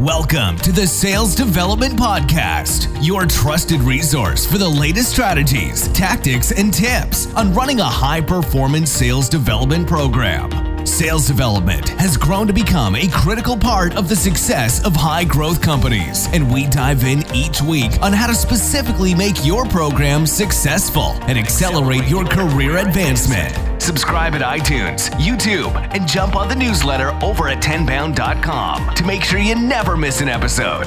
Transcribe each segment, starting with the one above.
Welcome to the Sales Development Podcast, your trusted resource for the latest strategies, tactics, and tips on running a high performance sales development program. Sales development has grown to become a critical part of the success of high growth companies, and we dive in each week on how to specifically make your program successful and accelerate your career advancement. Subscribe at iTunes, YouTube, and jump on the newsletter over at tenbound.com to make sure you never miss an episode.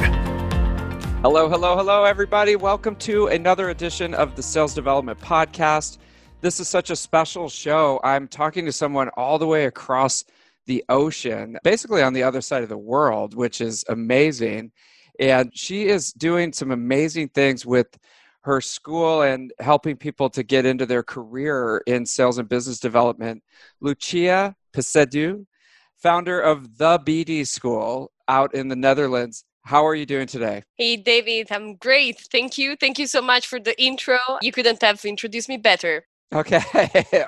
Hello, hello, hello, everybody. Welcome to another edition of the Sales Development Podcast. This is such a special show. I'm talking to someone all the way across the ocean, basically on the other side of the world, which is amazing. And she is doing some amazing things with her school and helping people to get into their career in sales and business development. Lucia Piseddu, founder of the BD School out in the Netherlands. How are you doing today? Hey, David, I'm great. Thank you. Thank you so much for the intro. You couldn't have introduced me better. Okay.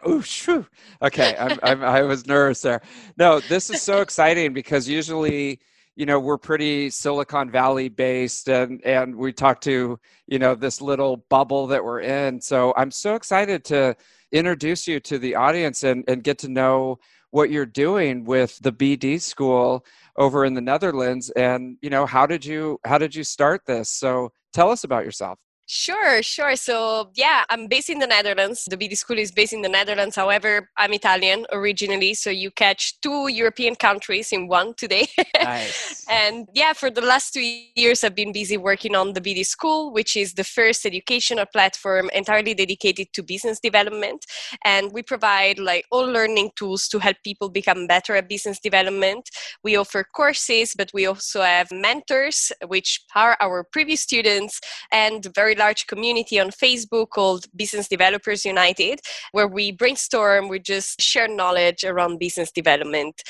Ooh, shoo. Okay. I'm, I'm, I was nervous there. No, this is so exciting because usually you know we're pretty silicon valley based and and we talk to you know this little bubble that we're in. So i'm so excited to introduce you to the audience and and get to know what you're doing with the bd school over in the netherlands. And you know how did you how did you start this? So tell us about yourself Sure, sure. So, yeah, I'm based in the Netherlands. The BD school is based in the Netherlands. However, I'm Italian originally. So, you catch two European countries in one today. Nice. and yeah, for the last two years, I've been busy working on the BD school, which is the first educational platform entirely dedicated to business development. And we provide like all learning tools to help people become better at business development. We offer courses, but we also have mentors, which are our previous students and very large community on Facebook called Business Developers United, where we brainstorm, we just share knowledge around business development.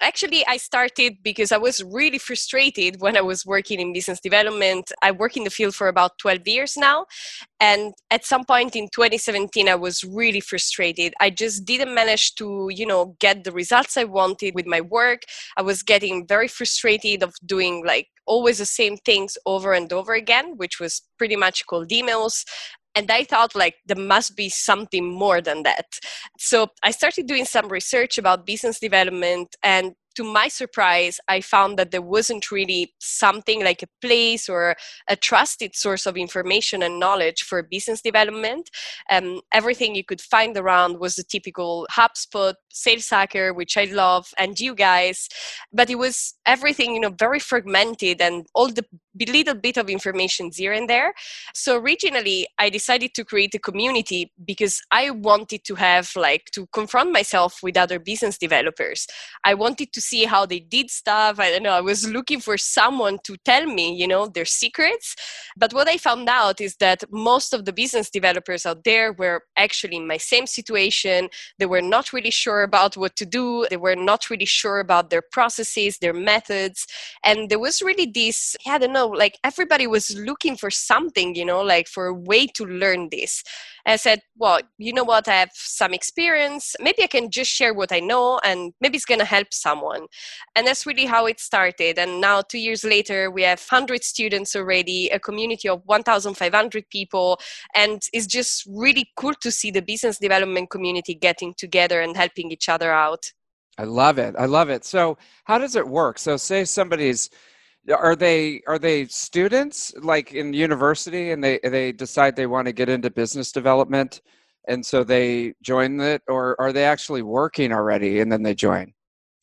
Actually, I started because I was really frustrated when I was working in business development. I work in the field for about 12 years now. And at some point in 2017, I was really frustrated. I just didn't manage to, you know, get the results I wanted with my work. I was getting very frustrated of doing like always the same things over and over again, which was pretty much cold emails and i thought like there must be something more than that so i started doing some research about business development and to my surprise, I found that there wasn't really something like a place or a trusted source of information and knowledge for business development. Um, everything you could find around was the typical HubSpot, Sales Hacker, which I love, and you guys, but it was everything, you know, very fragmented and all the little bit of information here and there. So originally, I decided to create a community because I wanted to have like to confront myself with other business developers. I wanted to see how they did stuff. I don't know. I was looking for someone to tell me, you know, their secrets. But what I found out is that most of the business developers out there were actually in my same situation. They were not really sure about what to do. They were not really sure about their processes, their methods. And there was really this, I don't know, like everybody was looking for something, you know, like for a way to learn this. I said, well, you know what? I have some experience. Maybe I can just share what I know and maybe it's going to help someone. And that's really how it started. And now, two years later, we have 100 students already, a community of 1,500 people. And it's just really cool to see the business development community getting together and helping each other out. I love it. I love it. So, how does it work? So, say somebody's are they are they students like in university and they they decide they want to get into business development and so they join it or are they actually working already and then they join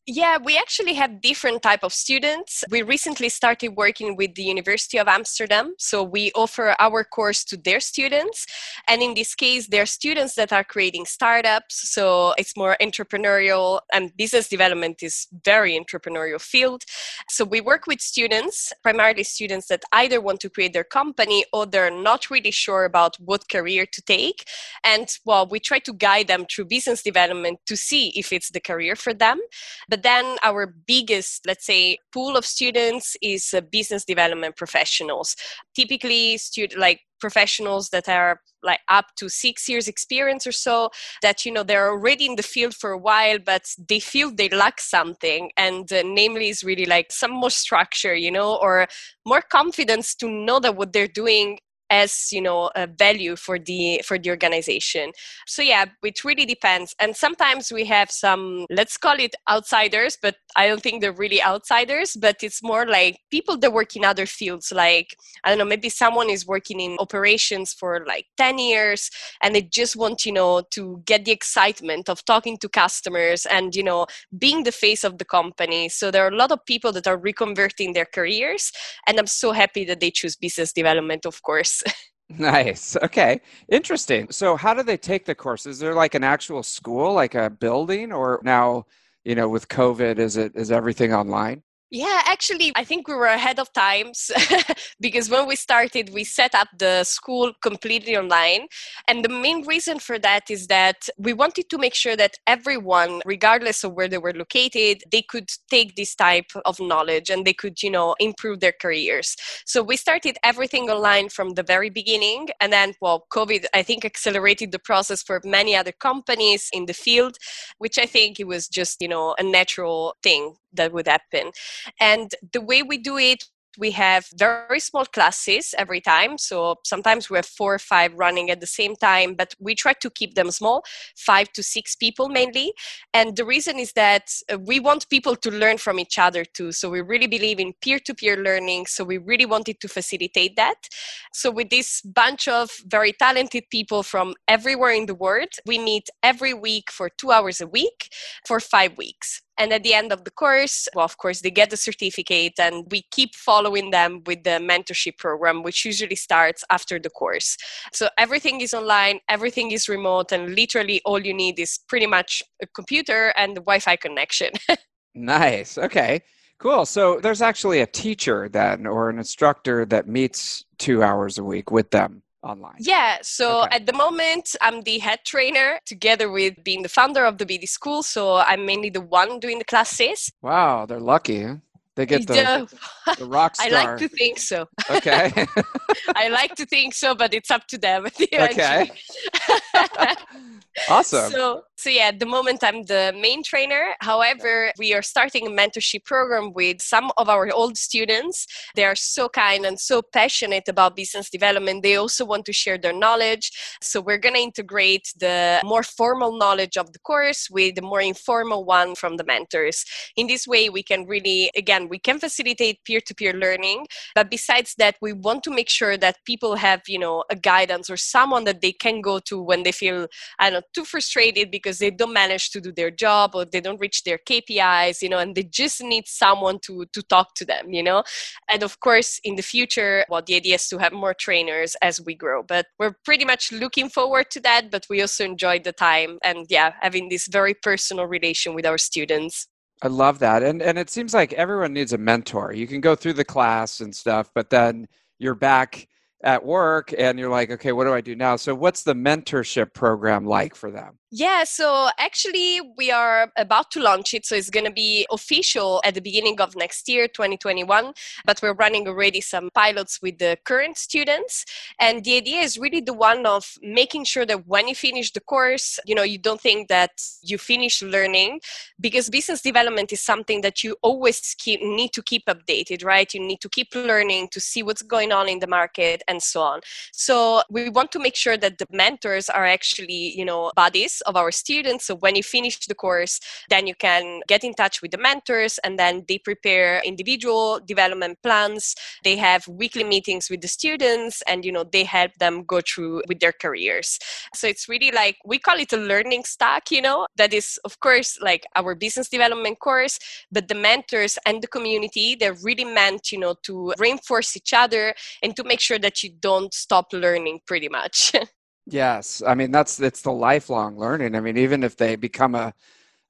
yeah we actually have different type of students. We recently started working with the university of amsterdam so we offer our course to their students. And in this case they're students that are creating startups so it's more entrepreneurial and business development is very entrepreneurial field. So we work with students primarily students that either want to create their company or they're not really sure about what career to take. And well we try to guide them through business development to see if it's the career for them. But Then our biggest, let's say, pool of students is uh, business development professionals. Typically, student like professionals that are like up to six years experience or so that you know they're already in the field for a while but they feel they lack something and uh, namely is really like some more structure you know or more confidence to know that what they're doing as you know a value for the for the organization. So yeah it really depends. And sometimes we have some let's call it outsiders but i don't think they're really outsiders but it's more like people that work in other fields like i don't know maybe someone is working in operations for like 10 years and they just want you know to get the excitement of talking to customers and you know being the face of the company. So there are a lot of people that are reconverting their careers and i'm so happy that they choose business development of course Nice. Okay. Interesting. So, how do they take the course? Is there like an actual school, like a building, or now, you know, with COVID, is it is everything online? Yeah, actually, I think we were ahead of times because when we started, we set up the school completely online. And the main reason for that is that we wanted to make sure that everyone, regardless of where they were located, they could take this type of knowledge and they could, you know, improve their careers. So we started everything online from the very beginning. And then, well, COVID, I think, accelerated the process for many other companies in the field, which I think it was just, you know, a natural thing that would happen. And the way we do it we have very small classes every time. So sometimes we have four or five running at the same time but we try to keep them small five to six people mainly. And the reason is that uh, we want people to learn from each other too. So we really believe in peer-to-peer learning. So we really wanted to facilitate that. So with this bunch of very talented people from everywhere in the world we meet every week for two hours a week for five weeks and at the end of the course well of course they get the certificate and we keep following them with the mentorship program which usually starts after the course. So everything is online everything is remote and literally all you need is pretty much a computer and the wi-fi connection. Nice. Okay. Cool. So there's actually a teacher then or an instructor that meets two hours a week with them online? Yeah, so okay. at the moment, I'm the head trainer together with being the founder of the BD School. So I'm mainly the one doing the classes. Wow, they're lucky. They get the, the rock star. I like to think so. Okay. I like to think so, but it's up to them. Okay. awesome. So, so yeah, at the moment I'm the main trainer. However, we are starting a mentorship program with some of our old students. They are so kind and so passionate about business development. They also want to share their knowledge. So we're going to integrate the more formal knowledge of the course with the more informal one from the mentors. In this way, we can really, again, we can facilitate peer-to-peer learning. But besides that, we want to make sure that people have, you know, a guidance or someone that they can go to when they feel, I don't know, too frustrated because they don't manage to do their job or they don't reach their KPIs, you know, and they just need someone to to talk to them, you know. And of course, in the future, well, the idea is to have more trainers as we grow. But we're pretty much looking forward to that. But we also enjoyed the time and yeah, having this very personal relation with our students. I love that. And and it seems like everyone needs a mentor. You can go through the class and stuff, but then you're back at work and you're like, okay, what do I do now? So, what's the mentorship program like for them? Yeah, so actually, we are about to launch it. So, it's going to be official at the beginning of next year, 2021. But we're running already some pilots with the current students. And the idea is really the one of making sure that when you finish the course, you know, you don't think that you finish learning because business development is something that you always keep, need to keep updated, right? You need to keep learning to see what's going on in the market and so on. So, we want to make sure that the mentors are actually, you know, buddies of our students. So when you finish the course, then you can get in touch with the mentors and then they prepare individual development plans. They have weekly meetings with the students and you know they help them go through with their careers. So it's really like we call it a learning stack, you know, that is of course like our business development course, but the mentors and the community, they're really meant, you know, to reinforce each other and to make sure that you don't stop learning pretty much. Yes, I mean that's it's the lifelong learning. I mean, even if they become a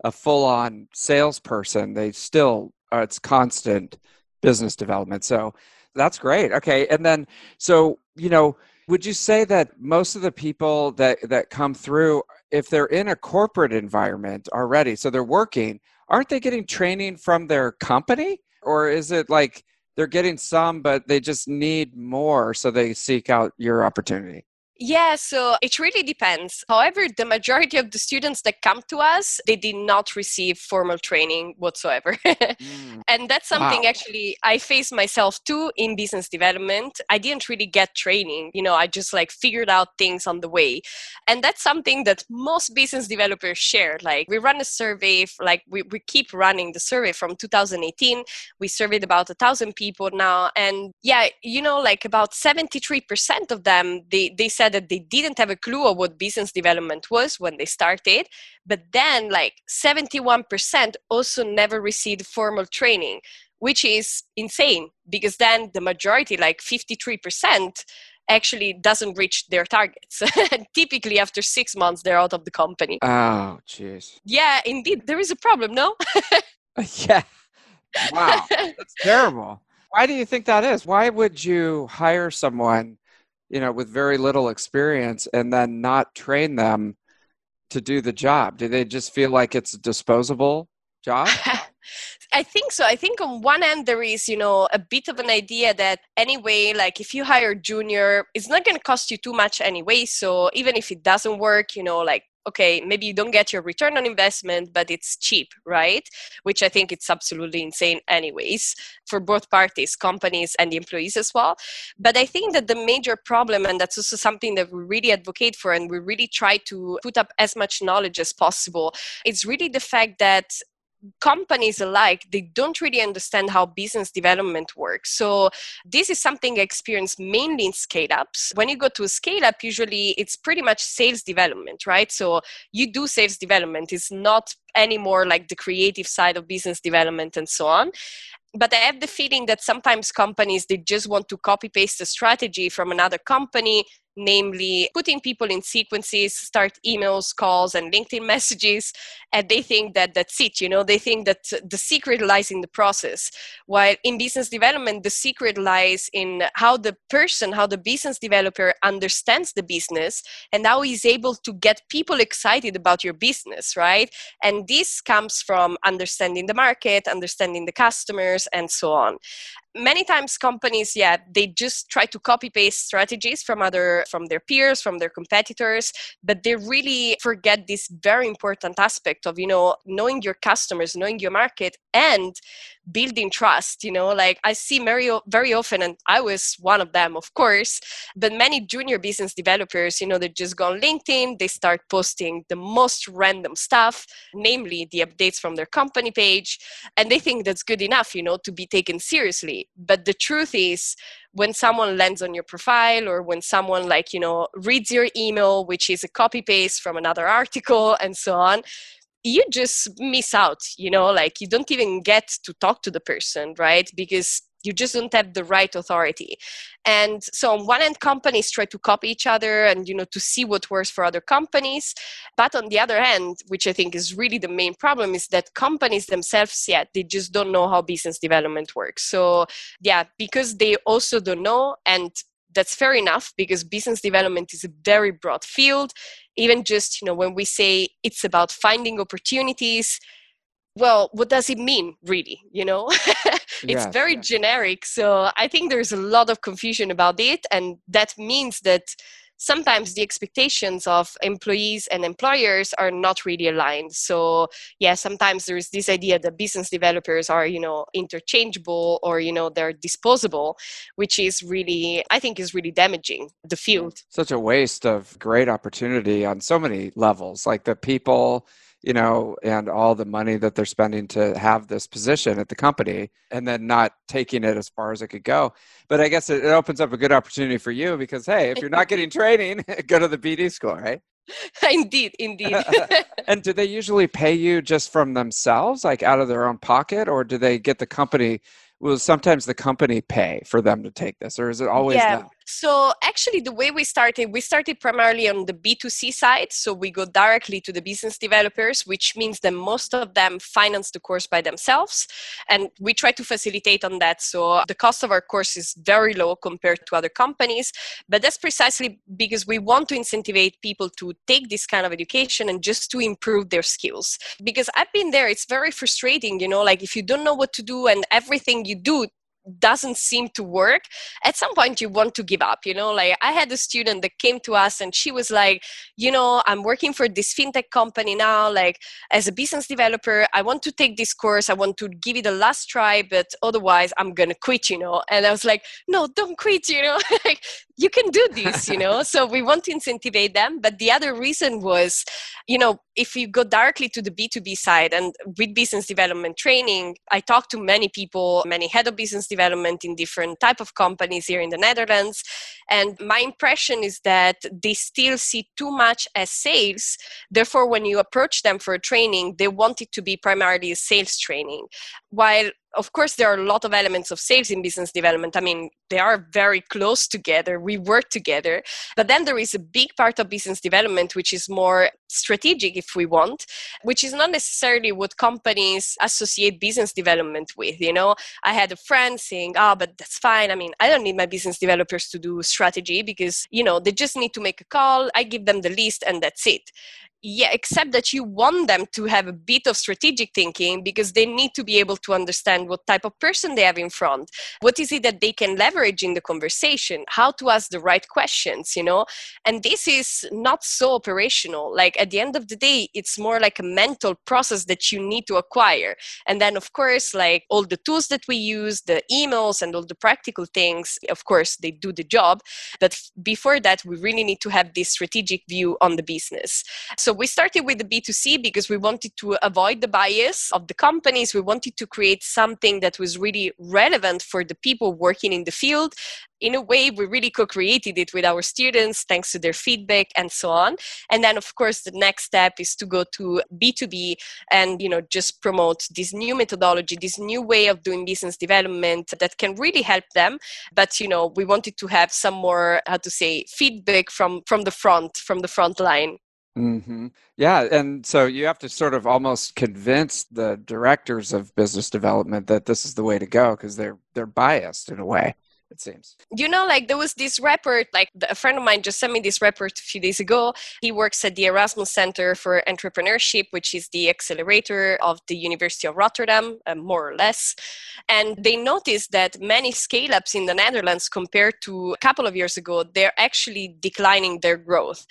a full on salesperson, they still uh, it's constant business development. So that's great. Okay, and then so you know, would you say that most of the people that that come through, if they're in a corporate environment already, so they're working, aren't they getting training from their company? Or is it like they're getting some, but they just need more, so they seek out your opportunity? Yeah, so it really depends. However, the majority of the students that come to us, they did not receive formal training whatsoever. mm. And that's something wow. actually I face myself too in business development. I didn't really get training, you know, I just like figured out things on the way. And that's something that most business developers share. Like we run a survey, like we, we keep running the survey from 2018. We surveyed about a thousand people now. And yeah, you know, like about 73% of them, they, they said that they didn't have a clue of what business development was when they started but then like 71% also never received formal training which is insane because then the majority like 53% actually doesn't reach their targets. Typically after six months they're out of the company. Oh jeez. Yeah indeed there is a problem no? Yeah. Wow that's terrible. Why do you think that is? Why would you hire someone you know, with very little experience and then not train them to do the job? Do they just feel like it's a disposable job? I think so. I think on one end there is, you know, a bit of an idea that anyway, like if you hire junior, it's not going to cost you too much anyway. So even if it doesn't work, you know, like okay maybe you don't get your return on investment but it's cheap right? Which i think it's absolutely insane anyways for both parties companies and the employees as well. But i think that the major problem and that's also something that we really advocate for and we really try to put up as much knowledge as possible it's really the fact that companies alike they don't really understand how business development works. So this is something i experience mainly in scale ups when you go to a scale up usually it's pretty much sales development right? So you do sales development. It's not anymore like the creative side of business development and so on. But i have the feeling that sometimes companies they just want to copy paste a strategy from another company namely putting people in sequences, start emails, calls, and LinkedIn messages, and they think that that's it. You know, they think that the secret lies in the process. While in business development, the secret lies in how the person, how the business developer understands the business, and how he's able to get people excited about your business, right? And this comes from understanding the market, understanding the customers, and so on many times companies yeah they just try to copy paste strategies from other from their peers from their competitors but they really forget this very important aspect of you know knowing your customers knowing your market and building trust you know like i see very very often and i was one of them of course but many junior business developers you know they just go on linkedin they start posting the most random stuff namely the updates from their company page and they think that's good enough you know to be taken seriously. But the truth is when someone lands on your profile or when someone like you know reads your email which is a copy paste from another article and so on you just miss out you know like you don't even get to talk to the person right? Because you just don't have the right authority. And so on one end companies try to copy each other and you know to see what works for other companies. But on the other hand which i think is really the main problem is that companies themselves yet they just don't know how business development works. So yeah because they also don't know and that's fair enough because business development is a very broad field. Even just you know when we say it's about finding opportunities well what does it mean really you know? It's very generic so i think there's a lot of confusion about it and that means that sometimes the expectations of employees and employers are not really aligned. So yeah sometimes there's this idea that business developers are you know interchangeable or you know they're disposable which is really i think is really damaging the field. Such a waste of great opportunity on so many levels like the people you know, and all the money that they're spending to have this position at the company and then not taking it as far as it could go. But I guess it, it opens up a good opportunity for you because, hey, if you're not getting training, go to the BD school, right? indeed, indeed. and do they usually pay you just from themselves, like out of their own pocket, or do they get the company? Will sometimes the company pay for them to take this, or is it always yeah. them? So actually, the way we started, we started primarily on the B2C side. So we go directly to the business developers, which means that most of them finance the course by themselves. And we try to facilitate on that. So the cost of our course is very low compared to other companies. But that's precisely because we want to incentivize people to take this kind of education and just to improve their skills. Because I've been there, it's very frustrating, you know, like if you don't know what to do and everything you do doesn't seem to work at some point you want to give up you know? Like i had a student that came to us and she was like you know i'm working for this fintech company now like as a business developer i want to take this course i want to give it a last try but otherwise i'm gonna quit you know? And i was like no don't quit you know? Like you can do this you know? So we want to incentivize them but the other reason was you know if you go directly to the b2b side and with business development training i talk to many people many head of business development in different type of companies here in the netherlands and my impression is that they still see too much as sales. Therefore when you approach them for a training they want it to be primarily a sales training. While of course there are a lot of elements of sales in business development. I mean they are very close together. We work together. But then there is a big part of business development which is more strategic if we want which is not necessarily what companies associate business development with you know? I had a friend saying oh but that's fine. I mean i don't need my business developers to do strategy because you know they just need to make a call. I give them the list and that's it yeah except that you want them to have a bit of strategic thinking because they need to be able to understand what type of person they have in front. What is it that they can leverage in the conversation? How to ask the right questions you know? And this is not so operational. Like at the end of the day it's more like a mental process that you need to acquire. And then of course like all the tools that we use the emails and all the practical things of course they do the job. But before that we really need to have this strategic view on the business. So so we started with the B2C because we wanted to avoid the bias of the companies. We wanted to create something that was really relevant for the people working in the field. In a way, we really co created it with our students thanks to their feedback and so on. And then, of course, the next step is to go to B2B and, you know, just promote this new methodology, this new way of doing business development that can really help them. But, you know, we wanted to have some more, how to say, feedback from, from the front, from the front line. Mm-hmm. Yeah, and so you have to sort of almost convince the directors of business development that this is the way to go because they're they're biased in a way it seems. You know, like there was this report, like a friend of mine just sent me this report a few days ago. He works at the Erasmus Center for Entrepreneurship, which is the accelerator of the University of Rotterdam, uh, more or less. And they noticed that many scale ups in the Netherlands, compared to a couple of years ago, they're actually declining their growth.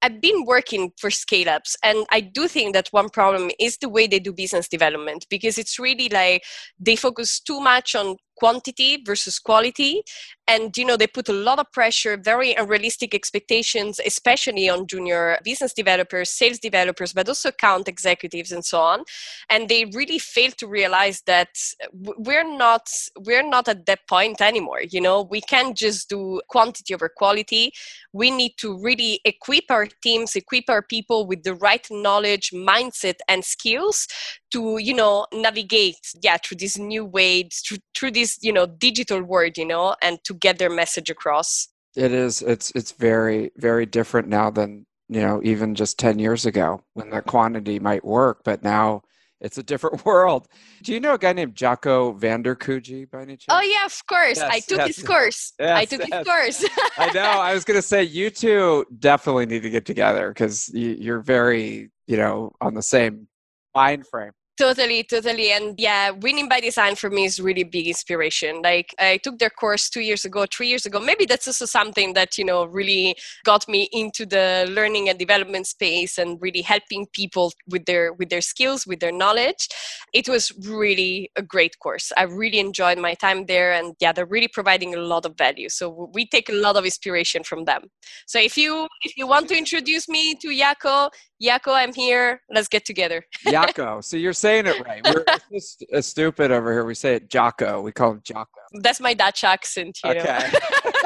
I've been working for scale ups, and I do think that one problem is the way they do business development because it's really like they focus too much on quantity versus quality. And you know they put a lot of pressure very unrealistic expectations especially on junior business developers sales developers but also account executives and so on. And they really fail to realize that we're not we're not at that point anymore you know? We can't just do quantity over quality. We need to really equip our teams equip our people with the right knowledge mindset and skills to you know navigate yeah through this new way through, through this you know digital world you know and to get their message across it is it's it's very very different now than you know even just 10 years ago when the quantity might work but now it's a different world. Do you know a guy named Jocko van der Kooij by any chance? Oh yeah, of course. Yes, I took yes. his course. Yes, I took his course. I know. I was going to say you two definitely need to get together because you, are very, you know, on the same mind frame. Totally, totally. And yeah, winning by design for me is really big inspiration. Like I took their course two years ago, three years ago. Maybe that's also something that, you know, really got me into the learning and development space and really helping people with their with their skills, with their knowledge. It was really a great course. I really enjoyed my time there and yeah, they're really providing a lot of value. So we take a lot of inspiration from them. So if you if you want to introduce me to Jacco, Jacco, I'm here. Let's get together. Jacco. So you're saying it right. We're just uh, stupid over here. We say it Jocko. We call him Jocko. That's my Dutch accent, you okay.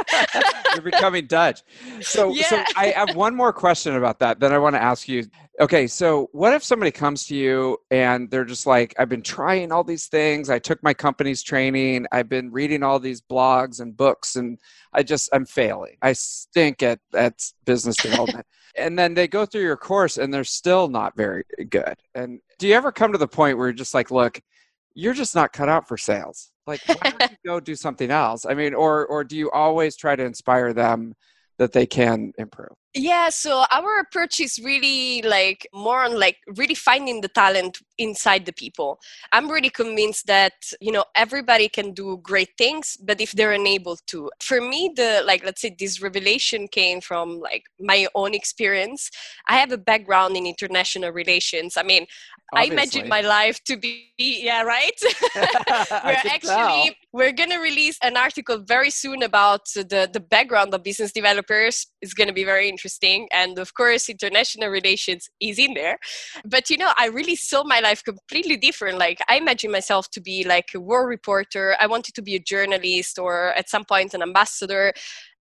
You're becoming Dutch. So, yeah. so I have one more question about that. Then I want to ask you. Okay, so what if somebody comes to you and they're just like, I've been trying all these things. I took my company's training. I've been reading all these blogs and books, and I just I'm failing. I stink at at business development. and then they go through your course and they're still not very good. And do you ever come to the point where you're just like, look, you're just not cut out for sales? Like, why don't you go do something else? I mean, or or do you always try to inspire them that they can improve? Yeah, so our approach is really like more on like really finding the talent inside the people. I'm really convinced that, you know, everybody can do great things, but if they're unable to. For me, the like let's say this revelation came from like my own experience. I have a background in international relations. I mean, Obviously. I imagine my life to be yeah, right? we're actually tell. We're going to release an article very soon about the the background of business developers. It's going to be very interesting. And of course, international relations is in there. But you know, I really saw my life completely different. Like, I imagine myself to be like a war reporter. I wanted to be a journalist or at some point an ambassador.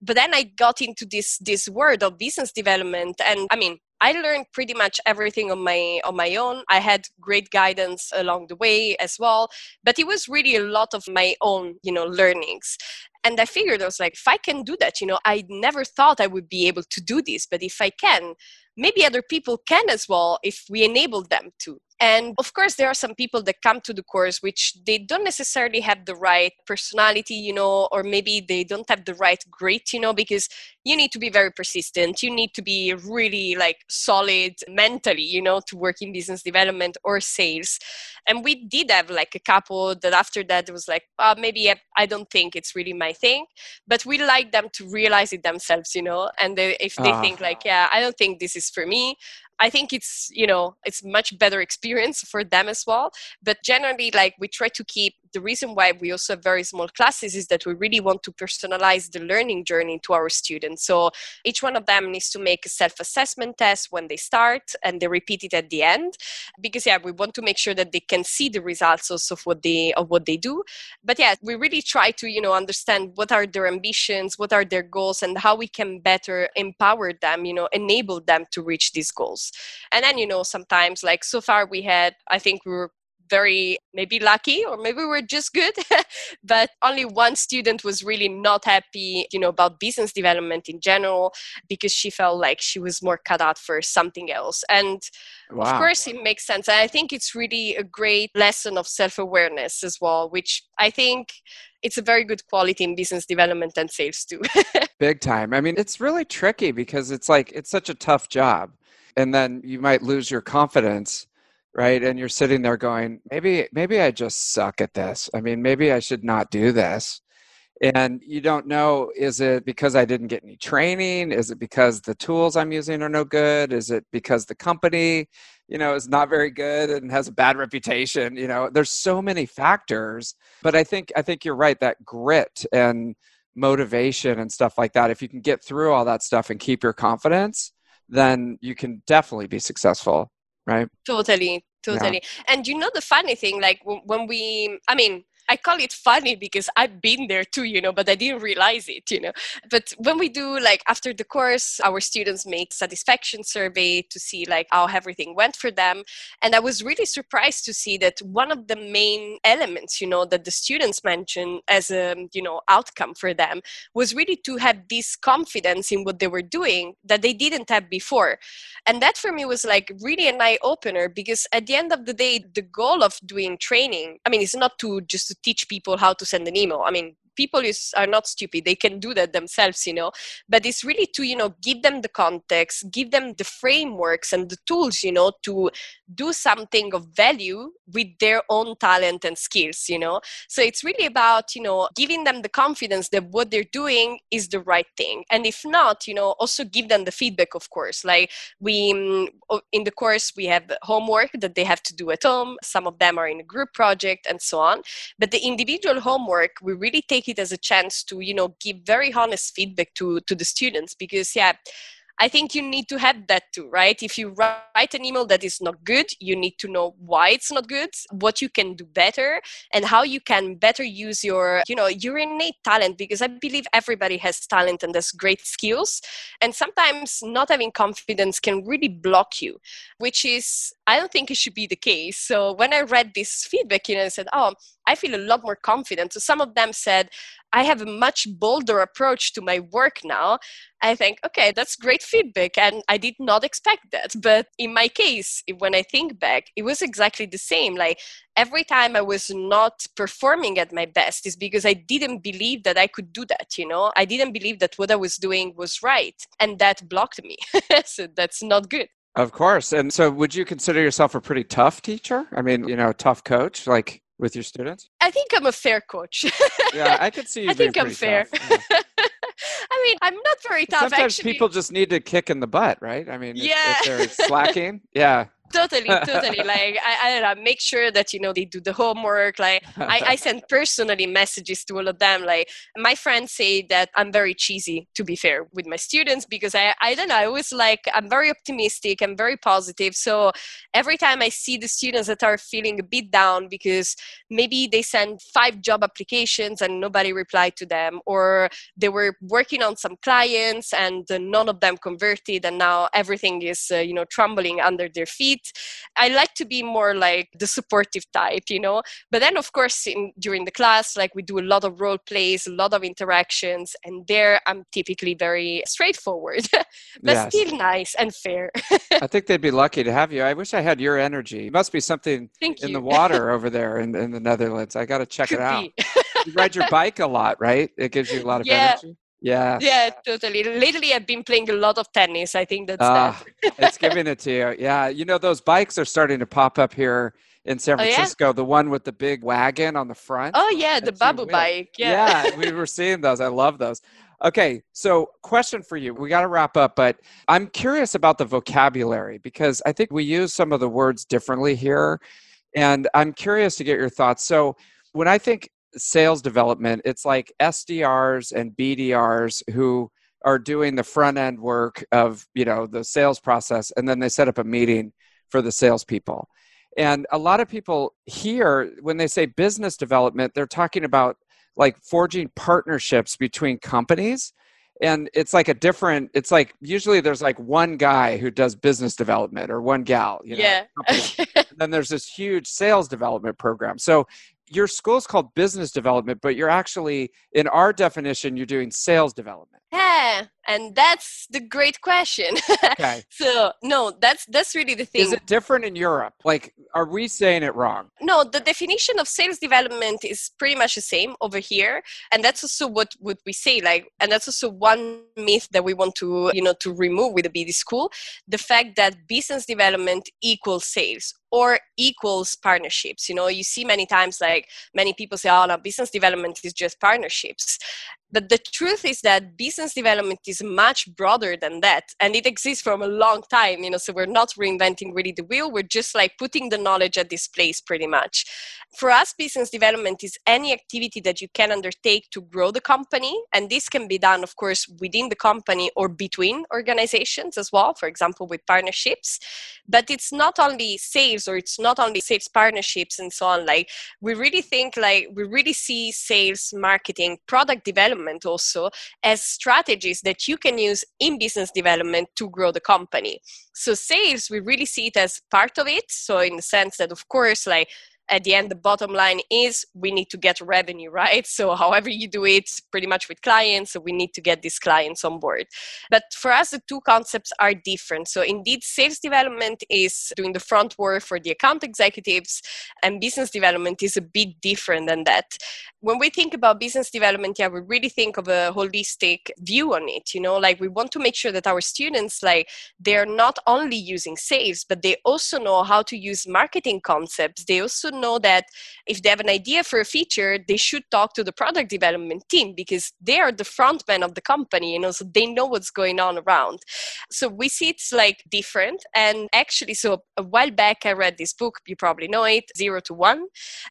But then I got into this this world of business development, and I mean, I learned pretty much everything on my on my own. I had great guidance along the way as well, but it was really a lot of my own, you know, learnings and i figured i was like if i can do that you know i never thought i would be able to do this but if i can maybe other people can as well if we enable them to and of course there are some people that come to the course which they don't necessarily have the right personality you know or maybe they don't have the right grit you know because you need to be very persistent you need to be really like solid mentally you know to work in business development or sales and we did have like a couple that after that was like oh, maybe I, I don't think it's really my thing but we like them to realize it themselves you know and they, if they uh. think like yeah i don't think this is for me I think it's you know it's much better experience for them as well. But generally, like we try to keep the reason why we also have very small classes is that we really want to personalize the learning journey to our students. So each one of them needs to make a self-assessment test when they start and they repeat it at the end. Because yeah, we want to make sure that they can see the results also of what they of what they do. But yeah, we really try to, you know, understand what are their ambitions, what are their goals, and how we can better empower them, you know, enable them to reach these goals. And then, you know, sometimes like so far we had, I think we were very maybe lucky or maybe we're just good but only one student was really not happy you know about business development in general because she felt like she was more cut out for something else. And wow. of course it makes sense. And i think it's really a great lesson of self-awareness as well which i think it's a very good quality in business development and sales too. Big time. I mean it's really tricky because it's like it's such a tough job. And then you might lose your confidence right? And you're sitting there going maybe maybe i just suck at this. I mean maybe i should not do this. And you don't know is it because i didn't get any training? Is it because the tools i'm using are no good? Is it because the company you know is not very good and has a bad reputation? You know there's so many factors. But i think i think you're right that grit and motivation and stuff like that if you can get through all that stuff and keep your confidence then you can definitely be successful right totally totally yeah. and you know the funny thing like when we i mean I call it funny because I've been there too, you know, but I didn't realize it, you know. But when we do like after the course, our students make satisfaction survey to see like how everything went for them. And I was really surprised to see that one of the main elements, you know, that the students mentioned as a, you know, outcome for them was really to have this confidence in what they were doing that they didn't have before. And that for me was like really an eye opener because at the end of the day, the goal of doing training, I mean, it's not to just to teach people how to send an email. I mean, people is are not stupid. They can do that themselves you know? But it's really to you know give them the context give them the frameworks and the tools you know to do something of value with their own talent and skills you know? So it's really about you know giving them the confidence that what they're doing is the right thing. And if not you know also give them the feedback of course. Like we mm, in the course we have homework that they have to do at home. Some of them are in a group project and so on. But the individual homework we really take it as a chance to you know give very honest feedback to to the students because yeah I think you need to have that too, right? If you write an email that is not good, you need to know why it's not good, what you can do better, and how you can better use your, you know, your innate talent. Because I believe everybody has talent and has great skills. And sometimes not having confidence can really block you, which is, I don't think it should be the case. So when I read this feedback, you know, I said, oh, I feel a lot more confident. So some of them said, I have a much bolder approach to my work now. I think, okay, that's great feedback. And I did not expect that. But in my case, when I think back, it was exactly the same. Like every time I was not performing at my best is because I didn't believe that I could do that, you know? I didn't believe that what I was doing was right. And that blocked me. so that's not good. Of course. And so would you consider yourself a pretty tough teacher? I mean, you know, tough coach? Like with your students? I think I'm a fair coach. yeah, I could see you. I think I'm fair. Yeah. I mean, I'm not very tough. Sometimes actually. people just need to kick in the butt, right? I mean, yeah. if, if they're slacking, yeah totally totally. Like I, I don't know make sure that you know they do the homework. Like I, I send personally messages to all of them. Like my friends say that i'm very cheesy to be fair with my students because i i don't know i was like i'm very optimistic i'm very positive. So every time i see the students that are feeling a bit down because maybe they sent five job applications and nobody replied to them or they were working on some clients and none of them converted and now everything is uh, you know trembling under their feet I like to be more like the supportive type, you know. But then, of course, in, during the class, like we do a lot of role plays, a lot of interactions, and there I'm typically very straightforward, but yes. still nice and fair. I think they'd be lucky to have you. I wish I had your energy. It must be something Thank in you. the water over there in, in the Netherlands. I got to check Could it out. you ride your bike a lot, right? It gives you a lot of yeah. energy. Yeah. Yeah, totally. Lately, I've been playing a lot of tennis. I think that's uh, that. it's giving it to you. Yeah. You know, those bikes are starting to pop up here in San Francisco. Oh, yeah? The one with the big wagon on the front. Oh, yeah. The Babboe bike. Yeah. yeah. we were seeing those. I love those. Okay. So, question for you. We got to wrap up, but I'm curious about the vocabulary because I think we use some of the words differently here. And I'm curious to get your thoughts. So, when I think sales development, it's like SDRs and BDRs who are doing the front end work of you know the sales process, and then they set up a meeting for the salespeople. And a lot of people here, when they say business development, they're talking about like forging partnerships between companies. And it's like a different it's like usually there's like one guy who does business development or one gal you know, yeah. then there's this huge sales development program. So your school's called business development, but you're actually, in our definition, you're doing sales development. Yeah, and that's the great question. Okay. so no, that's that's really the thing. Is it different in Europe? Like, are we saying it wrong? No, the definition of sales development is pretty much the same over here, and that's also what what we say. Like, and that's also one myth that we want to you know to remove with the BD school: the fact that business development equals sales or equals partnerships. You know, you see many times like many people say, "Oh, no, business development is just partnerships." But the truth is that business development is much broader than that. And it exists from a long time, you know, so we're not reinventing really the wheel. We're just like putting the knowledge at this place pretty much. For us, business development is any activity that you can undertake to grow the company. And this can be done, of course, within the company or between organizations as well, for example, with partnerships. But it's not only sales or it's not only sales partnerships and so on. Like we really think like we really see sales, marketing, product development development also as strategies that you can use in business development to grow the company. So sales, we really see it as part of it. So in the sense that, of course, like at the end the bottom line is we need to get revenue right? So however you do it pretty much with clients so we need to get these clients on board. But for us the two concepts are different. So indeed sales development is doing the front work for the account executives and business development is a bit different than that. When we think about business development yeah we really think of a holistic view on it you know? Like we want to make sure that our students like they're not only using sales but they also know how to use marketing concepts. They also know that if they have an idea for a feature they should talk to the product development team because they are the front men of the company you know so they know what's going on around. So we see it's like different. And actually so a while back i read this book you probably know it zero to one.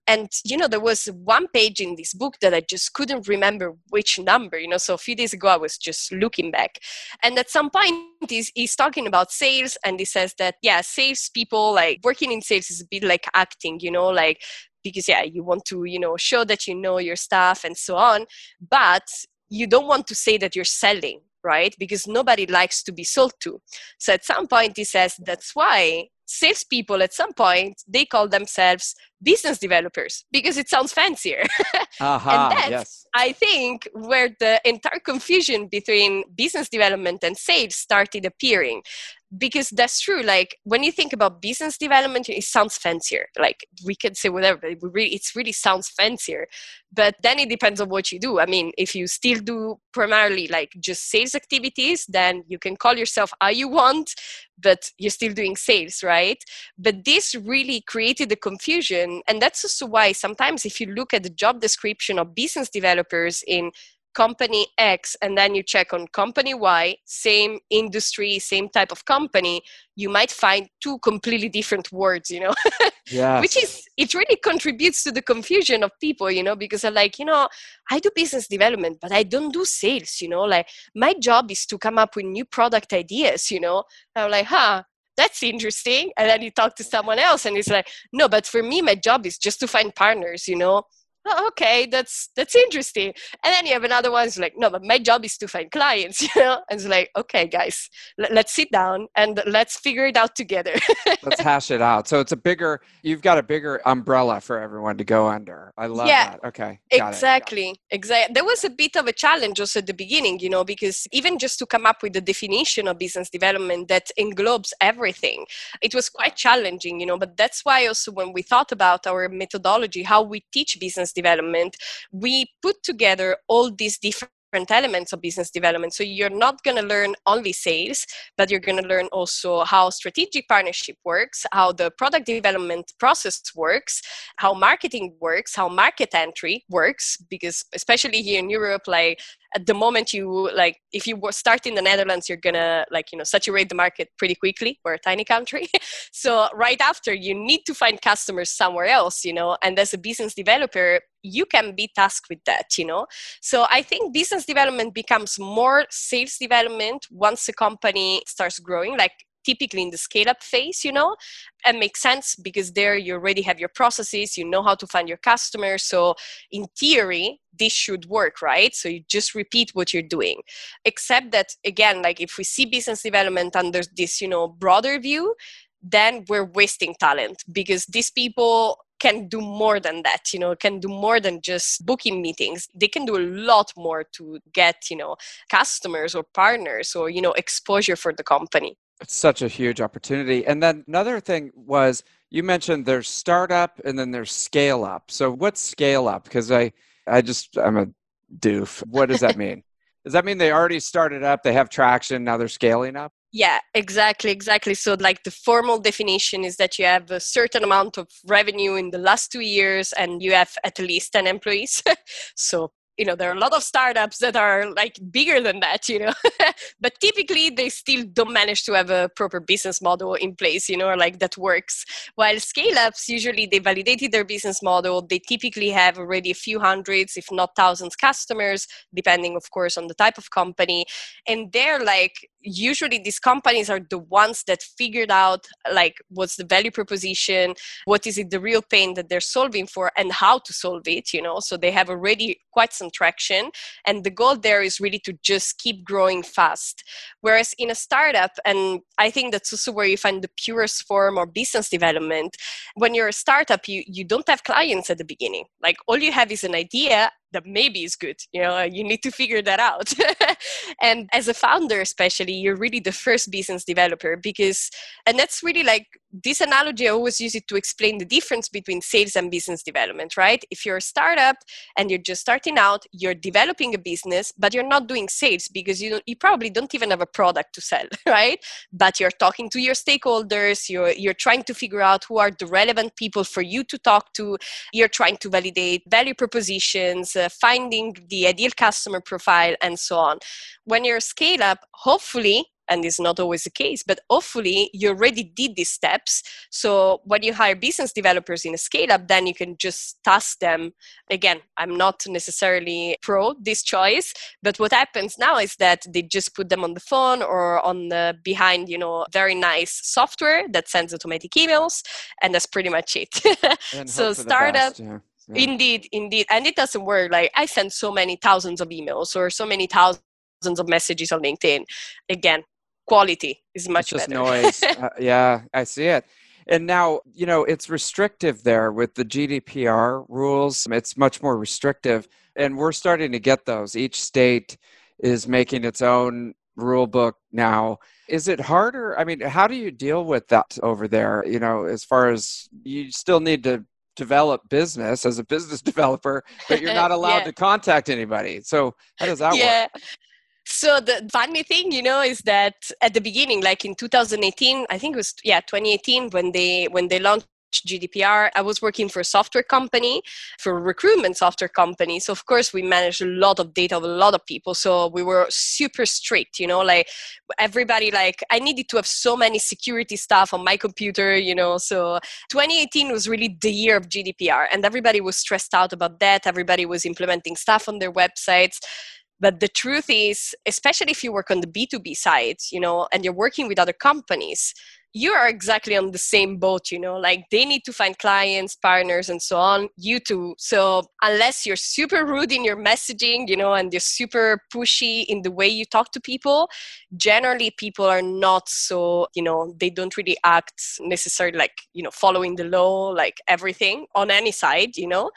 And you know there was one page in this book that i just couldn't remember which number you know so a few days ago i was just looking back. And at some point he's, he's talking about sales and he says that yeah sales people like working in sales is a bit like acting you know like because yeah you want to you know show that you know your stuff and so on but you don't want to say that you're selling right because nobody likes to be sold to so at some point he says that's why salespeople at some point they call themselves business developers because it sounds fancier. uh-huh, and that's, yes. I think, where the entire confusion between business development and sales started appearing. Because that's true. Like when you think about business development, it sounds fancier. Like we can say whatever, but it really, really sounds fancier. But then it depends on what you do. I mean, if you still do primarily like just sales activities, then you can call yourself how you want, but you're still doing sales, right? But this really created the confusion and that's also why sometimes if you look at the job description of business developers in company X and then you check on company Y, same industry, same type of company, you might find two completely different words, you know? yes. Which is, it really contributes to the confusion of people, you know, because I'm like, you know, I do business development, but I don't do sales, you know, like my job is to come up with new product ideas, you know? I'm like, huh, that's interesting. And then you talk to someone else and it's like, no, but for me, my job is just to find partners, you know? Oh, okay, that's that's interesting. And then you have another one who's like, no, but my job is to find clients, you know? And it's like, okay, guys, l- let's sit down and let's figure it out together. let's hash it out. So it's a bigger, you've got a bigger umbrella for everyone to go under. I love yeah, that. Okay. exactly. Exactly. There was a bit of a challenge also at the beginning, you know, because even just to come up with the definition of business development that englobes everything, it was quite challenging, you know, but that's why also when we thought about our methodology, how we teach business development, we put together all these different elements of business development. So you're not going to learn only sales, but you're going to learn also how strategic partnership works, how the product development process works, how marketing works, how market entry works, because especially here in Europe, like at the moment you like if you start in the netherlands you're gonna like you know saturate the market pretty quickly we're a tiny country so right after you need to find customers somewhere else you know and as a business developer you can be tasked with that you know? So i think business development becomes more sales development once a company starts growing like typically in the scale up phase you know? And makes sense because there you already have your processes you know how to find your customers. So in theory this should work right? So you just repeat what you're doing. Except that again like if we see business development under this you know broader view then we're wasting talent because these people can do more than that you know can do more than just booking meetings. They can do a lot more to get you know customers or partners or you know exposure for the company. It's such a huge opportunity. And then another thing was you mentioned there's startup and then there's scale up. So what's scale up? Because i i just i'm a doof. What does that mean? Does that mean they already started up they have traction now they're scaling up yeah, exactly, exactly. So, like the formal definition is that you have a certain amount of revenue in the last two years and you have at least 10 employees. so, you know there are a lot of startups that are like bigger than that you know but typically they still don't manage to have a proper business model in place you know like that works while scale ups usually they validated their business model they typically have already a few hundreds if not thousands customers depending of course on the type of company and they're like usually these companies are the ones that figured out like what's the value proposition what is it the real pain that they're solving for and how to solve it you know? So they have already quite some traction and the goal there is really to just keep growing fast. Whereas in a startup and i think that's also where you find the purest form of business development when you're a startup you you don't have clients at the beginning. Like all you have is an idea that maybe is good you know you need to figure that out. And as a founder especially you're really the first business developer because and that's really like this analogy, I always use it to explain the difference between sales and business development, right? If you're a startup and you're just starting out, you're developing a business, but you're not doing sales because you, you probably don't even have a product to sell, right? But you're talking to your stakeholders, you're, you're trying to figure out who are the relevant people for you to talk to, you're trying to validate value propositions, uh, finding the ideal customer profile, and so on. When you're a scale up, hopefully and it's not always the case but hopefully you already did these steps so when you hire business developers in a scale up then you can just task them again i'm not necessarily pro this choice but what happens now is that they just put them on the phone or on the behind you know very nice software that sends automatic emails and that's pretty much it so startup yeah. Indeed, indeed. And it doesn't work. Like I send so many thousands of emails or so many thousands of messages on LinkedIn. Again, quality is much it's just better. noise. uh, yeah, I see it. And now, you know, it's restrictive there with the GDPR rules. It's much more restrictive. And we're starting to get those. Each state is making its own rule book now. Is it harder? I mean, how do you deal with that over there? You know, as far as you still need to develop business as a business developer, but you're not allowed yeah. to contact anybody. So, how does that yeah. work? So the funny thing you know is that at the beginning like in 2018 i think it was yeah 2018 when they when they launched GDPR. I was working for a software company, for a recruitment software company. So of course we managed a lot of data of a lot of people. So we were super strict, you know, like everybody like I needed to have so many security stuff on my computer, you know. So 2018 was really the year of GDPR and everybody was stressed out about that. Everybody was implementing stuff on their websites but the truth is especially if you work on the b2b side you know and you're working with other companies you are exactly on the same boat you know like they need to find clients partners and so on you too. So unless you're super rude in your messaging you know and you're super pushy in the way you talk to people generally people are not so you know they don't really act necessarily like you know following the law like everything on any side you know.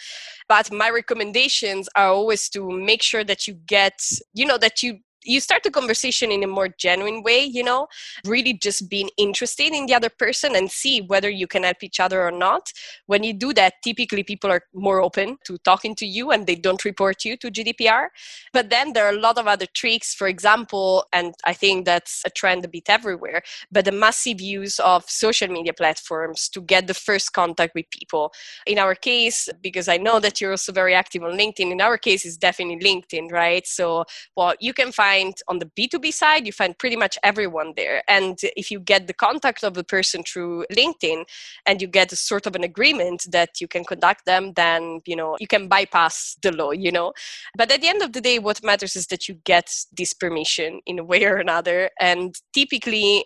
But my recommendations are always to make sure that you get you know that you you start the conversation in a more genuine way you know really just being interested in the other person and see whether you can help each other or not. When you do that typically people are more open to talking to you and they don't report you to gdpr but then there are a lot of other tricks for example and i think that's a trend a bit everywhere but the massive use of social media platforms to get the first contact with people. In our case because i know that you're also very active on linkedin in our case is definitely linkedin right? So what you can find find on the B2B side, you find pretty much everyone there. And if you get the contact of the person through LinkedIn and you get a sort of an agreement that you can contact them, then, you know, you can bypass the law, you know. But at the end of the day, what matters is that you get this permission in a way or another. And typically,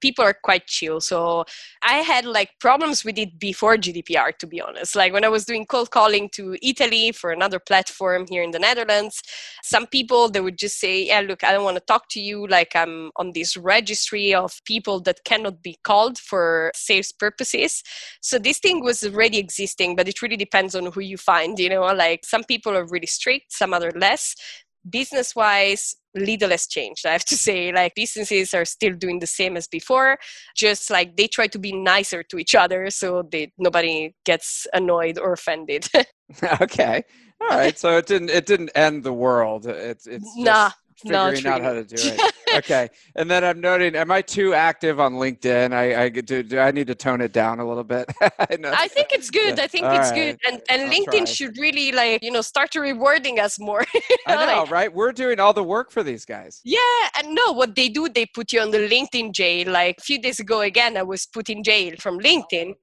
people are quite chill. So I had like problems with it before GDPR, to be honest. Like when I was doing cold calling to Italy for another platform here in the Netherlands, some people they would just say, "Yeah, look, I don't want to talk to you. Like I'm on this registry of people that cannot be called for sales purposes." So this thing was already existing, but it really depends on who you find. You know, like some people are really strict, some other less business wise little has changed i have to say. Like businesses are still doing the same as before just like they try to be nicer to each other so they nobody gets annoyed or offended. Okay. All right. So it didn't it didn't end the world. It's it's just, nah figuring no, out how to do it. okay, and then I'm noting: Am I too active on LinkedIn? I, I do, do I need to tone it down a little bit? I, I, think it's good. I think All it's right. good, and and I'll LinkedIn try. should really like you know start rewarding us more. I know, like, right? We're doing all the work for these guys. Yeah, and no, what they do, they put you on the LinkedIn jail. Like a few days ago, again, I was put in jail from LinkedIn,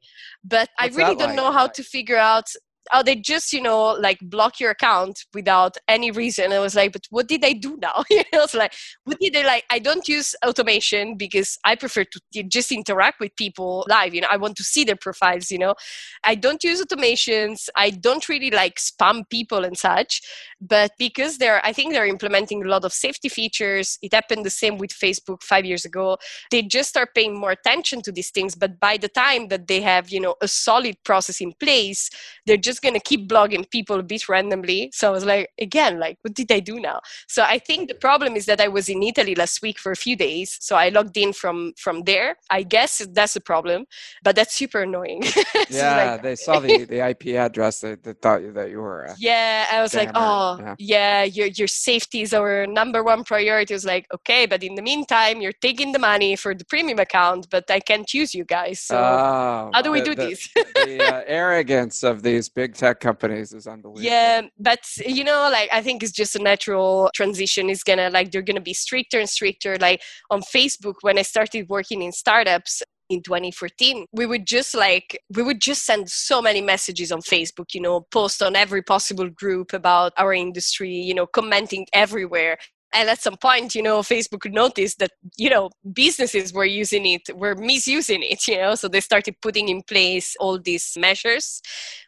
but What's I really don't like? know how to figure out oh they just you know like block your account without any reason. I was like but what did they do now? You know it's like what did they like i don't use automation because i prefer to just interact with people live you know i want to see their profiles you know. I don't use automations. I don't really like spam people and such but because they're i think they're implementing a lot of safety features it happened the same with facebook five years ago. They just start paying more attention to these things but by the time that they have you know a solid process in place they're just just gonna keep blogging people a bit randomly. So I was like, again, like, what did I do now? So I think the problem is that I was in Italy last week for a few days. So I logged in from from there. I guess that's a problem, but that's super annoying. so yeah, like, they saw the, the IP address. They, they thought that you were. yeah, I was like, oh, yeah. yeah, your your safety is our number one priority. I was like, okay, but in the meantime, you're taking the money for the premium account, but I can't use you guys. So oh, how do we do the, this? the uh, arrogance of these big tech companies is unbelievable. Yeah, but you know, like I think it's just a natural transition. It's gonna like they're gonna be stricter and stricter. Like on Facebook, when I started working in startups, in 2014 we would just like we would just send so many messages on facebook you know post on every possible group about our industry you know commenting everywhere and at some point you know facebook noticed that you know businesses were using it were misusing it you know so they started putting in place all these measures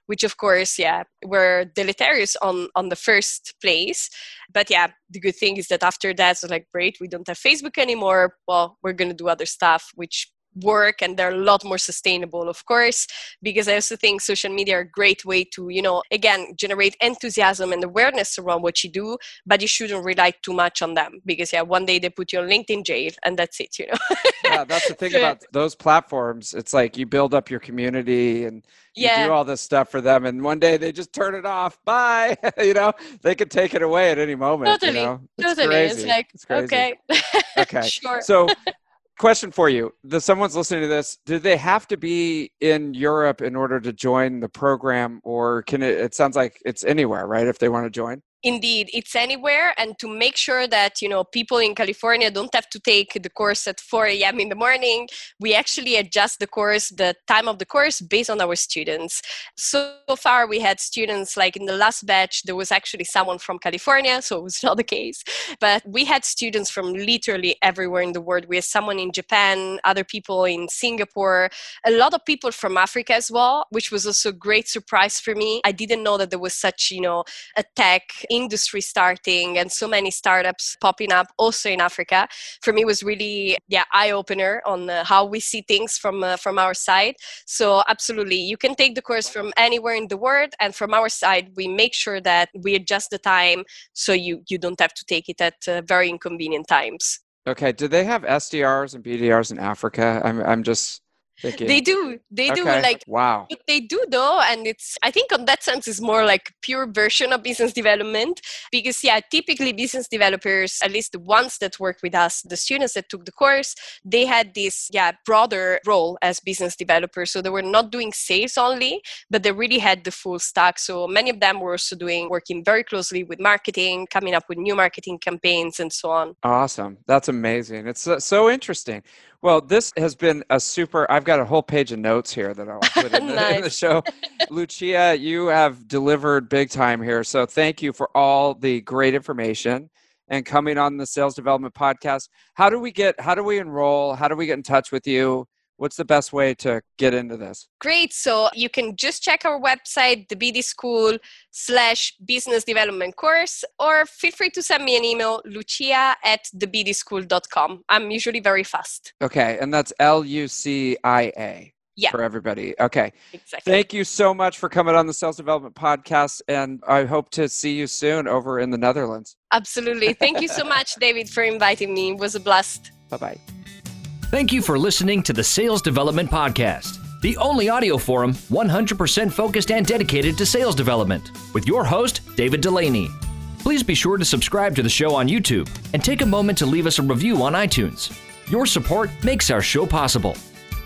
which of course yeah were deleterious on on the first place. But yeah the good thing is that after that it's like great we don't have facebook anymore. Well we're going to do other stuff which work and they're a lot more sustainable of course because i also think social media are a great way to you know again generate enthusiasm and awareness around what you do but you shouldn't rely too much on them because yeah one day they put you on linkedin jail and that's it you know yeah that's the thing about those platforms it's like you build up your community and you yeah. do all this stuff for them and one day they just turn it off bye you know they could take it away at any moment totally you know? it's totally crazy. it's like it's okay okay sure so question for you. The someone's listening to this do they have to be in europe in order to join the program or can it it sounds like it's anywhere right if they want to join indeed it's anywhere and to make sure that you know people in california don't have to take the course at 4 a.m in the morning we actually adjust the course the time of the course based on our students. So far we had students like in the last batch there was actually someone from california so it was not the case. But we had students from literally everywhere in the world. We had someone in japan other people in singapore a lot of people from africa as well which was also a great surprise for me. I didn't know that there was such you know a tech industry starting and so many startups popping up also in Africa. For me, was really yeah eye opener on uh, how we see things from uh, from our side. So absolutely, you can take the course from anywhere in the world, and from our side, we make sure that we adjust the time so you you don't have to take it at uh, very inconvenient times. Okay. Do they have SDRs and BDRs in Africa? I'm I'm just they do they okay. do like wow. what they do though and it's i think on that sense is more like pure version of business development because yeah typically business developers at least the ones that work with us the students that took the course they had this yeah broader role as business developers. So they were not doing sales only but they really had the full stack. So many of them were also doing working very closely with marketing coming up with new marketing campaigns and so on. Awesome. That's amazing. It's so interesting well, this has been a super. I've got a whole page of notes here that I'll put in, the, nice. in the show. Lucia, you have delivered big time here. So thank you for all the great information and coming on the Sales Development Podcast. How do we get? How do we enroll? How do we get in touch with you? What's the best way to get into this great so you can just check our website the bd school slash business development course or feel free to send me an email lucia at thebdschool.com i'm usually very fast okay and that's l-u-c-i-a yeah. for everybody. Okay. Exactly. Thank you so much for coming on the Sales Development Podcast, and I hope to see you soon over in the Netherlands. Absolutely. Thank you so much, David, for inviting me. It was a blast. Bye bye. Thank you for listening to the Sales Development Podcast, the only audio forum 100% focused and dedicated to sales development, with your host, David Dulany. Please be sure to subscribe to the show on YouTube and take a moment to leave us a review on iTunes. Your support makes our show possible.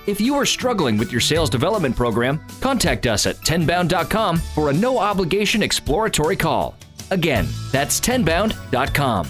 If you are struggling with your sales development program, contact us at tenbound.com for a no obligation exploratory call. Again, that's tenbound.com.